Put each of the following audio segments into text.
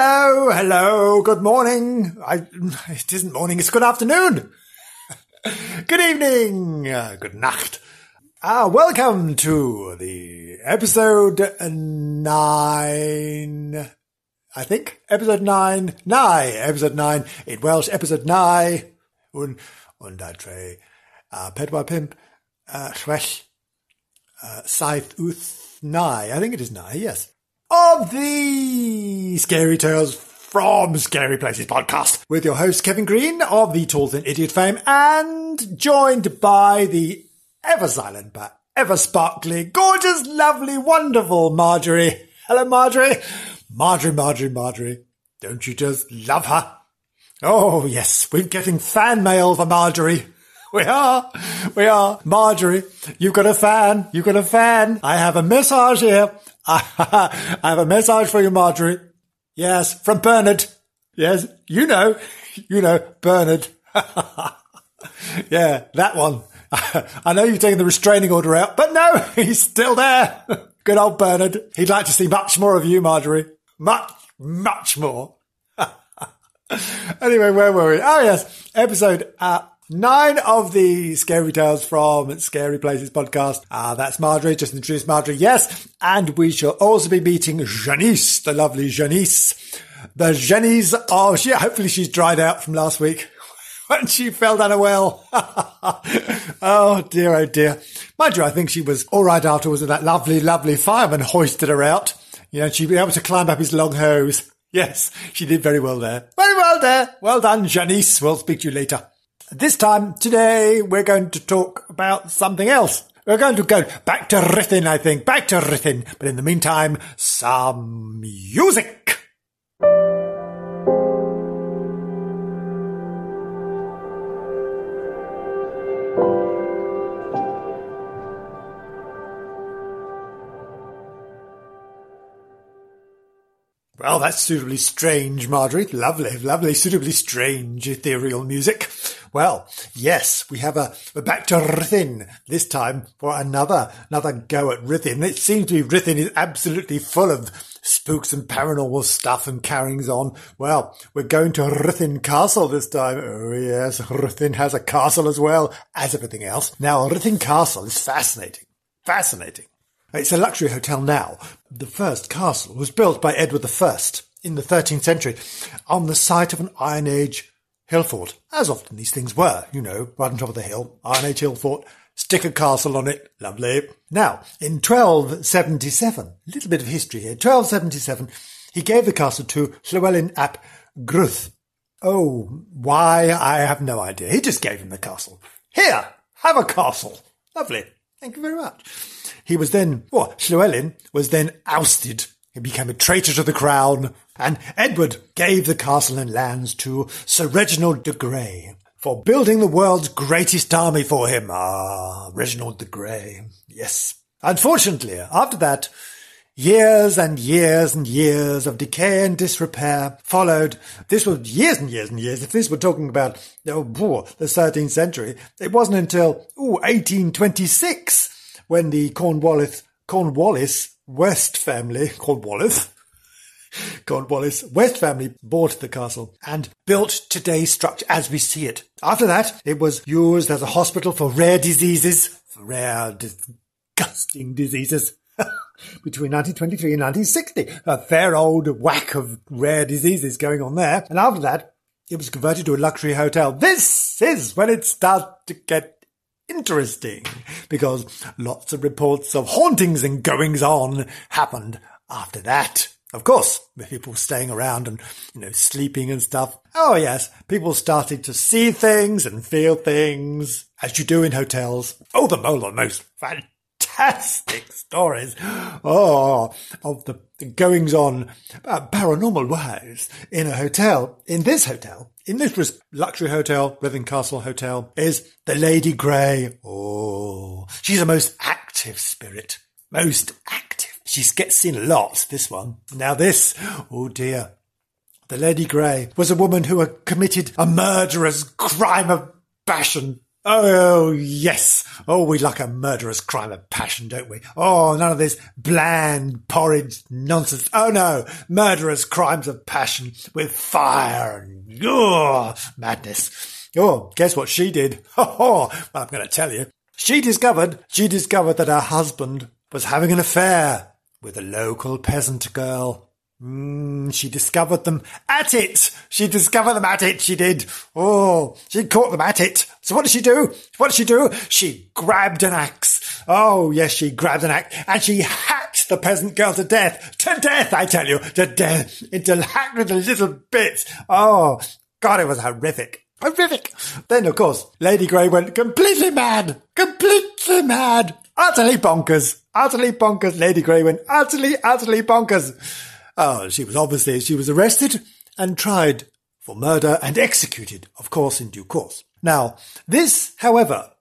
Hello, hello, good morning. I, it isn't morning, it's good afternoon. good evening, uh, good night. Ah, welcome to the episode nine, I think, episode nine, nine, episode nine, in Welsh, episode nine, un, und adre, uh, pedwar pimp, uh, llwell, uh, saith uth nine, I think it is nine, yes of the Scary Tales from Scary Places podcast with your host Kevin Green of the Tall Thin Idiot fame and joined by the ever silent but ever sparkly, gorgeous, lovely, wonderful Marjorie. Hello, Marjorie. Marjorie, Marjorie, Marjorie. Don't you just love her? Oh, yes, we're getting fan mail for Marjorie. We are. We are. Marjorie, you've got a fan. You've got a fan. I have a message here. I have a message for you, Marjorie. Yes, from Bernard. Yes, you know. You know, Bernard. yeah, that one. I know you've taken the restraining order out, but no, he's still there. Good old Bernard. He'd like to see much more of you, Marjorie. Much, much more. anyway, where were we? Oh, yes. Episode uh, Nine of the scary tales from Scary Places podcast. Ah, uh, that's Marjorie. Just introduced Marjorie. Yes. And we shall also be meeting Janice, the lovely Janice. The Jennies. Oh, she, hopefully she's dried out from last week when she fell down a well. oh dear, oh dear. Mind you, I think she was all right afterwards and that lovely, lovely fireman hoisted her out. You know, she'd be able to climb up his long hose. Yes, she did very well there. Very well there. Well done, Janice. We'll speak to you later. This time, today, we're going to talk about something else. We're going to go back to Ruthin, I think. Back to Ruthin. But in the meantime, some music. Well, that's suitably strange, Marjorie. Lovely, lovely, suitably strange ethereal music. Well, yes, we have a, a back to Ruthin this time for another another go at Ruthin. It seems to be Ruthin is absolutely full of spooks and paranormal stuff and carryings on. Well, we're going to Ruthin Castle this time. Oh yes, Ruthin has a castle as well as everything else. Now, Ruthin Castle is fascinating. Fascinating. It's a luxury hotel now. The first castle was built by Edward I in the 13th century on the site of an Iron Age hill fort, as often these things were, you know, right on top of the hill, Iron Age hill fort, stick a castle on it, lovely. Now, in 1277, a little bit of history here, 1277, he gave the castle to Llewellyn ap Gruth. Oh, why? I have no idea. He just gave him the castle. Here, have a castle. Lovely. Thank you very much. He was then, well, Llewellyn was then ousted. He became a traitor to the crown, and Edward gave the castle and lands to Sir Reginald de Grey for building the world's greatest army for him. Ah, Reginald de Grey. Yes. Unfortunately, after that, years and years and years of decay and disrepair followed. This was years and years and years. If this were talking about oh, boy, the 13th century, it wasn't until ooh, 1826 when the Cornwallis, Cornwallis West family, called Wallace, Cornwallis, Cornwallis West family bought the castle and built today's structure as we see it. After that, it was used as a hospital for rare diseases, for rare, disgusting diseases. Between 1923 and 1960, a fair old whack of rare diseases going on there. And after that, it was converted to a luxury hotel. This is when it starts to get interesting because lots of reports of hauntings and goings on happened after that. Of course, people staying around and, you know, sleeping and stuff. Oh yes, people started to see things and feel things, as you do in hotels. Oh, the most fantastic stories. Oh, of the goings on uh, paranormal wise in a hotel, in this hotel, in this luxury hotel, Ruthin Castle Hotel, is the Lady Grey. Oh, she's a most active spirit. Most active she gets seen a lot, this one. Now this, oh dear. The Lady Grey was a woman who had committed a murderous crime of passion. Oh, yes. Oh, we like a murderous crime of passion, don't we? Oh, none of this bland, porridge nonsense. Oh no, murderous crimes of passion with fire and oh, madness. Oh, guess what she did? Oh, I'm going to tell you. She discovered, she discovered that her husband was having an affair with a local peasant girl. Mm, she discovered them at it. She discovered them at it. She did. Oh, she caught them at it. So what did she do? What did she do? She grabbed an axe. Oh, yes, she grabbed an axe and she hacked the peasant girl to death. To death, I tell you. To death. Into hacked into little bits. Oh, God, it was horrific. Horrific. Then, of course, Lady Grey went completely mad. Completely mad. Utterly bonkers. Utterly bonkers. Lady Grey went utterly, utterly bonkers. Oh, she was obviously, she was arrested and tried for murder and executed, of course, in due course. Now, this, however,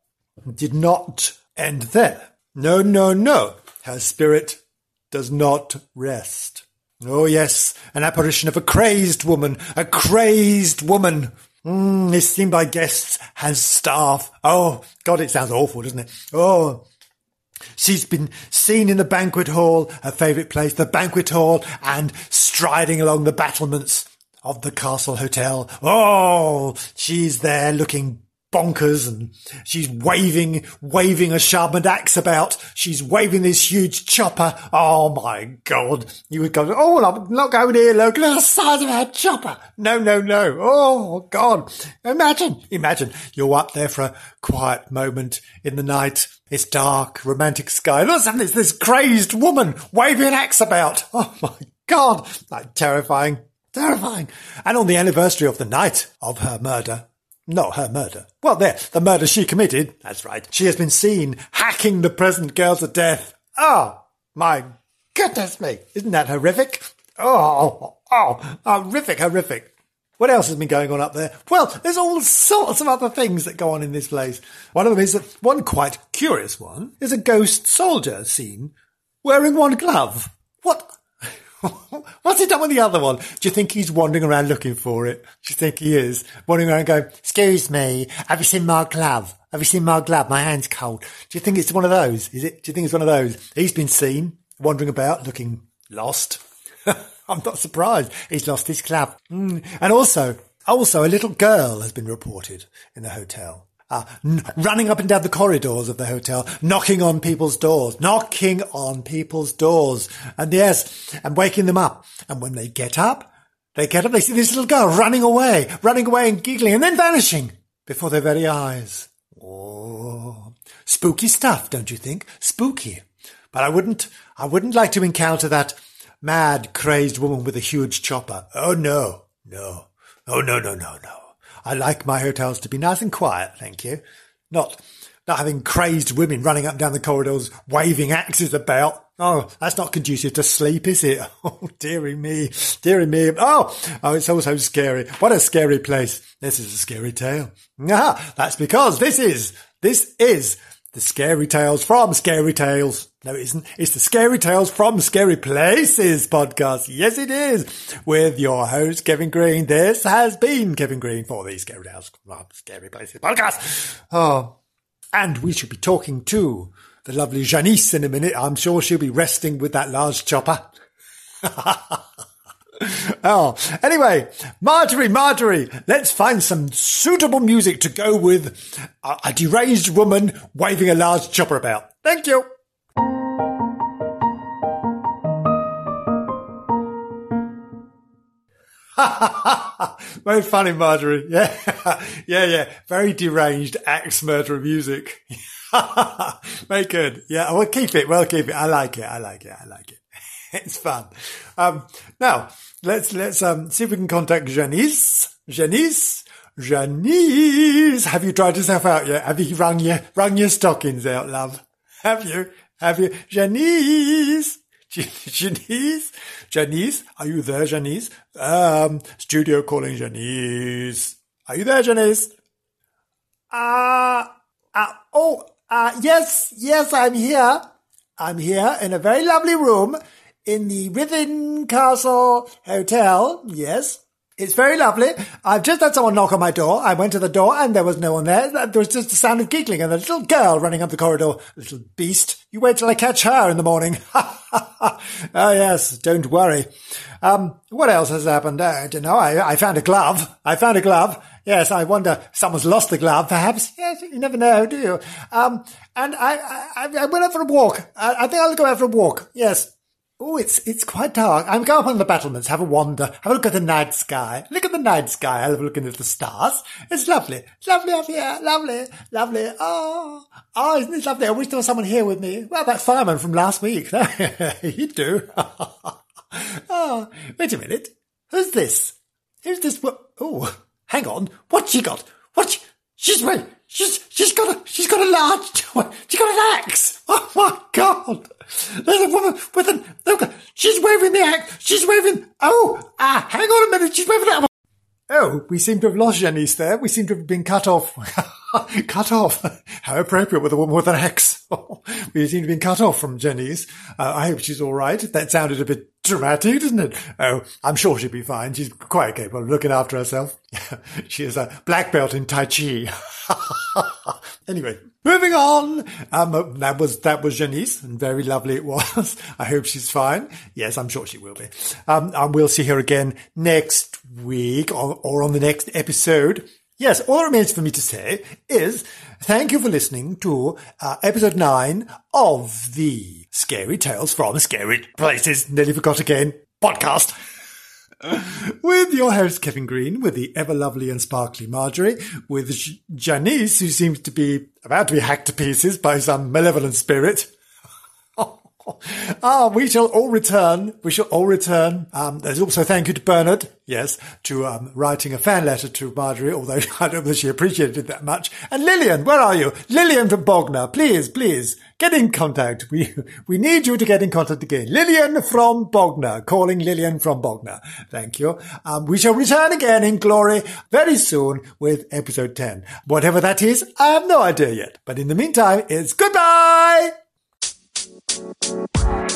did not end there. No, no, no. Her spirit does not rest. Oh, yes, an apparition of a crazed woman, a crazed woman. Mm, is seen by guests, has staff. Oh, God, it sounds awful, doesn't it? Oh, She's been seen in the banquet hall, her favourite place, the banquet hall, and striding along the battlements of the castle hotel. Oh, she's there looking bonkers and she's waving, waving a sharpened axe about. She's waving this huge chopper. Oh my God. You would go, oh, I'm not going here. Look at the size of that chopper. No, no, no. Oh God. Imagine, imagine you're up there for a quiet moment in the night. It's dark, romantic sky. Look, there's this crazed woman waving an axe about. Oh my God. Like terrifying. Terrifying. And on the anniversary of the night of her murder, not her murder. Well, there, the murder she committed. That's right. She has been seen hacking the present girl to death. Oh, my goodness me. Isn't that horrific? Oh, oh, oh, horrific, horrific. What else has been going on up there? Well, there's all sorts of other things that go on in this place. One of them is that one quite curious one is a ghost soldier seen wearing one glove. What What's he done with the other one? Do you think he's wandering around looking for it? Do you think he is? Wandering around going, excuse me, have you seen my glove? Have you seen my glove? My hand's cold. Do you think it's one of those? Is it? Do you think it's one of those? He's been seen wandering about looking lost. I'm not surprised. He's lost his glove. Mm. And also, also a little girl has been reported in the hotel uh, n- running up and down the corridors of the hotel, knocking on people's doors, knocking on people's doors. And yes, and waking them up. And when they get up, they get up, they see this little girl running away, running away and giggling and then vanishing before their very eyes. Oh, spooky stuff, don't you think? Spooky. But I wouldn't, I wouldn't like to encounter that mad, crazed woman with a huge chopper. Oh no, no. Oh no, no, no, no. I like my hotels to be nice and quiet, thank you. Not not having crazed women running up and down the corridors waving axes about. Oh, that's not conducive to sleep, is it? Oh, dearie me, dearie me. Oh, oh, it's also scary. What a scary place. This is a scary tale. Ah, that's because this is, this is the Scary Tales from Scary Tales. No, it isn't. It's the Scary Tales from Scary Places podcast. Yes, it is. With your host, Kevin Green. This has been Kevin Green for the Scary Tales from Scary Places podcast. Oh, and we should be talking to the lovely Janice in a minute. I'm sure she'll be resting with that large chopper. oh, anyway, Marjorie, Marjorie, let's find some suitable music to go with a, a deranged woman waving a large chopper about. Thank you. Very funny, Marjorie. Yeah, yeah, yeah. Very deranged axe murderer music. Very good. Yeah, we'll keep it. We'll keep it. I like it. I like it. I like it. It's fun. Um, now, let's let's um, see if we can contact Janice. Janice, Janice, have you tried yourself out yet? Have you wrung your wrung your stockings out, love? Have you? Have you, Janice? Janice, Janice, are you there, Janice? Um, studio calling Janice. Are you there, Janice? Uh, uh oh, uh, yes, yes, I'm here. I'm here in a very lovely room in the Ruthin Castle Hotel. Yes. It's very lovely. I've just had someone knock on my door. I went to the door and there was no one there. There was just a sound of giggling and a little girl running up the corridor. Little beast. You wait till I catch her in the morning. oh yes, don't worry. Um, what else has happened? I don't know. I, I found a glove. I found a glove. Yes, I wonder someone's lost the glove, perhaps. Yes, you never know, do you? Um, and I, I, I went out for a walk. I, I think I'll go out for a walk. Yes. Oh, it's it's quite dark. I'm going up on the battlements, have a wander, have a look at the night sky. Look at the night sky. Have a look at the stars. It's lovely. Lovely up here. Lovely. Lovely. Oh, oh, isn't it lovely? I wish there was someone here with me. Well, that fireman from last week. He'd do. oh, wait a minute. Who's this? Who's this? Oh, hang on. What's she got? What? She, she's wait. She's she's got a she's got a large. She's got an axe. Oh my god! There's a woman with an. Okay, she's waving the axe. She's waving. Oh, ah, hang on a minute. She's waving it. Oh, we seem to have lost Janice there. We seem to have been cut off. cut off. How appropriate with a woman with an axe. we seem to have been cut off from Janice. Uh, I hope she's all right. That sounded a bit dramatic, didn't it? Oh, I'm sure she'll be fine. She's quite capable of looking after herself. she is a black belt in Tai Chi. anyway, moving on. Um, that was, that was Janice and very lovely it was. I hope she's fine. Yes, I'm sure she will be. Um, and we'll see her again next week or, or on the next episode. Yes, all that remains for me to say is thank you for listening to uh, episode nine of the Scary Tales from Scary Places. Nearly forgot again. Podcast. with your host Kevin Green, with the ever lovely and sparkly Marjorie, with Janice, who seems to be about to be hacked to pieces by some malevolent spirit, ah, we shall all return. We shall all return. Um, there's also thank you to Bernard, yes, to um, writing a fan letter to Marjorie, although I don't know she appreciated it that much. And Lillian, where are you? Lillian from Bognor, please, please, get in contact. We we need you to get in contact again. Lillian from Bognor, calling Lillian from Bognor. Thank you. Um, we shall return again in glory very soon with episode 10. Whatever that is, I have no idea yet. But in the meantime, it's goodbye! You.